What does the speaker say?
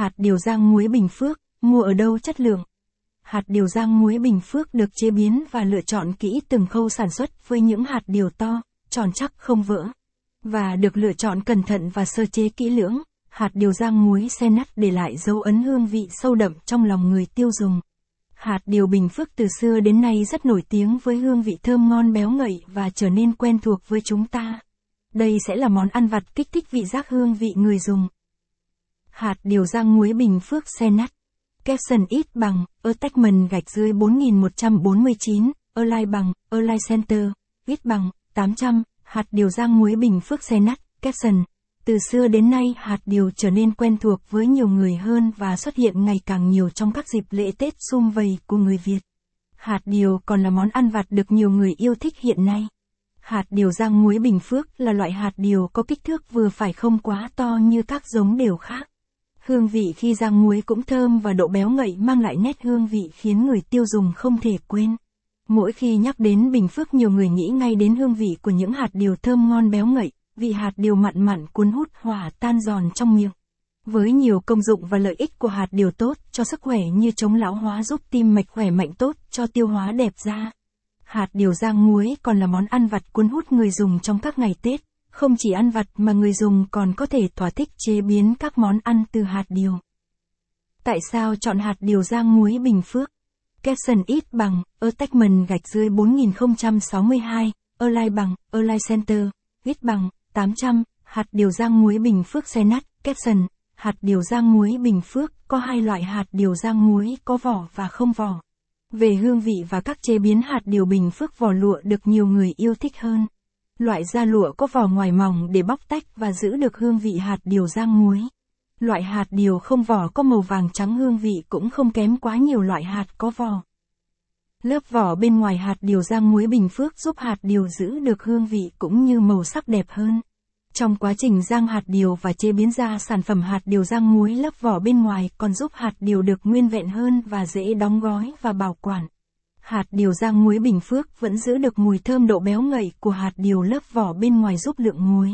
Hạt điều rang muối Bình Phước, mua ở đâu chất lượng? Hạt điều rang muối Bình Phước được chế biến và lựa chọn kỹ từng khâu sản xuất với những hạt điều to, tròn chắc không vỡ. Và được lựa chọn cẩn thận và sơ chế kỹ lưỡng, hạt điều rang muối xe nắt để lại dấu ấn hương vị sâu đậm trong lòng người tiêu dùng. Hạt điều Bình Phước từ xưa đến nay rất nổi tiếng với hương vị thơm ngon béo ngậy và trở nên quen thuộc với chúng ta. Đây sẽ là món ăn vặt kích thích vị giác hương vị người dùng. Hạt điều rang muối Bình Phước xe nắt. Capson ít bằng, attachment gạch dưới 4149, lai bằng, lai center, ít bằng, 800, hạt điều rang muối Bình Phước xe nắt, Capson. Từ xưa đến nay hạt điều trở nên quen thuộc với nhiều người hơn và xuất hiện ngày càng nhiều trong các dịp lễ Tết sum vầy của người Việt. Hạt điều còn là món ăn vặt được nhiều người yêu thích hiện nay. Hạt điều rang muối Bình Phước là loại hạt điều có kích thước vừa phải không quá to như các giống đều khác. Hương vị khi rang muối cũng thơm và độ béo ngậy mang lại nét hương vị khiến người tiêu dùng không thể quên. Mỗi khi nhắc đến Bình Phước nhiều người nghĩ ngay đến hương vị của những hạt điều thơm ngon béo ngậy, vị hạt điều mặn mặn cuốn hút hòa tan giòn trong miệng. Với nhiều công dụng và lợi ích của hạt điều tốt cho sức khỏe như chống lão hóa giúp tim mạch khỏe mạnh tốt cho tiêu hóa đẹp da. Hạt điều rang muối còn là món ăn vặt cuốn hút người dùng trong các ngày Tết. Không chỉ ăn vặt mà người dùng còn có thể thỏa thích chế biến các món ăn từ hạt điều. Tại sao chọn hạt điều rang muối Bình Phước? Capson ít bằng, attachment gạch dưới 4062, Align bằng, Align Center, ít bằng, 800, hạt điều rang muối Bình Phước xe nắt, Capson, hạt điều rang muối Bình Phước, có hai loại hạt điều rang muối có vỏ và không vỏ. Về hương vị và các chế biến hạt điều Bình Phước vỏ lụa được nhiều người yêu thích hơn. Loại da lụa có vỏ ngoài mỏng để bóc tách và giữ được hương vị hạt điều rang muối. Loại hạt điều không vỏ có màu vàng trắng hương vị cũng không kém quá nhiều loại hạt có vỏ. Lớp vỏ bên ngoài hạt điều rang muối Bình Phước giúp hạt điều giữ được hương vị cũng như màu sắc đẹp hơn. Trong quá trình rang hạt điều và chế biến ra sản phẩm hạt điều rang muối, lớp vỏ bên ngoài còn giúp hạt điều được nguyên vẹn hơn và dễ đóng gói và bảo quản. Hạt điều rang muối Bình Phước vẫn giữ được mùi thơm độ béo ngậy của hạt điều lớp vỏ bên ngoài giúp lượng muối.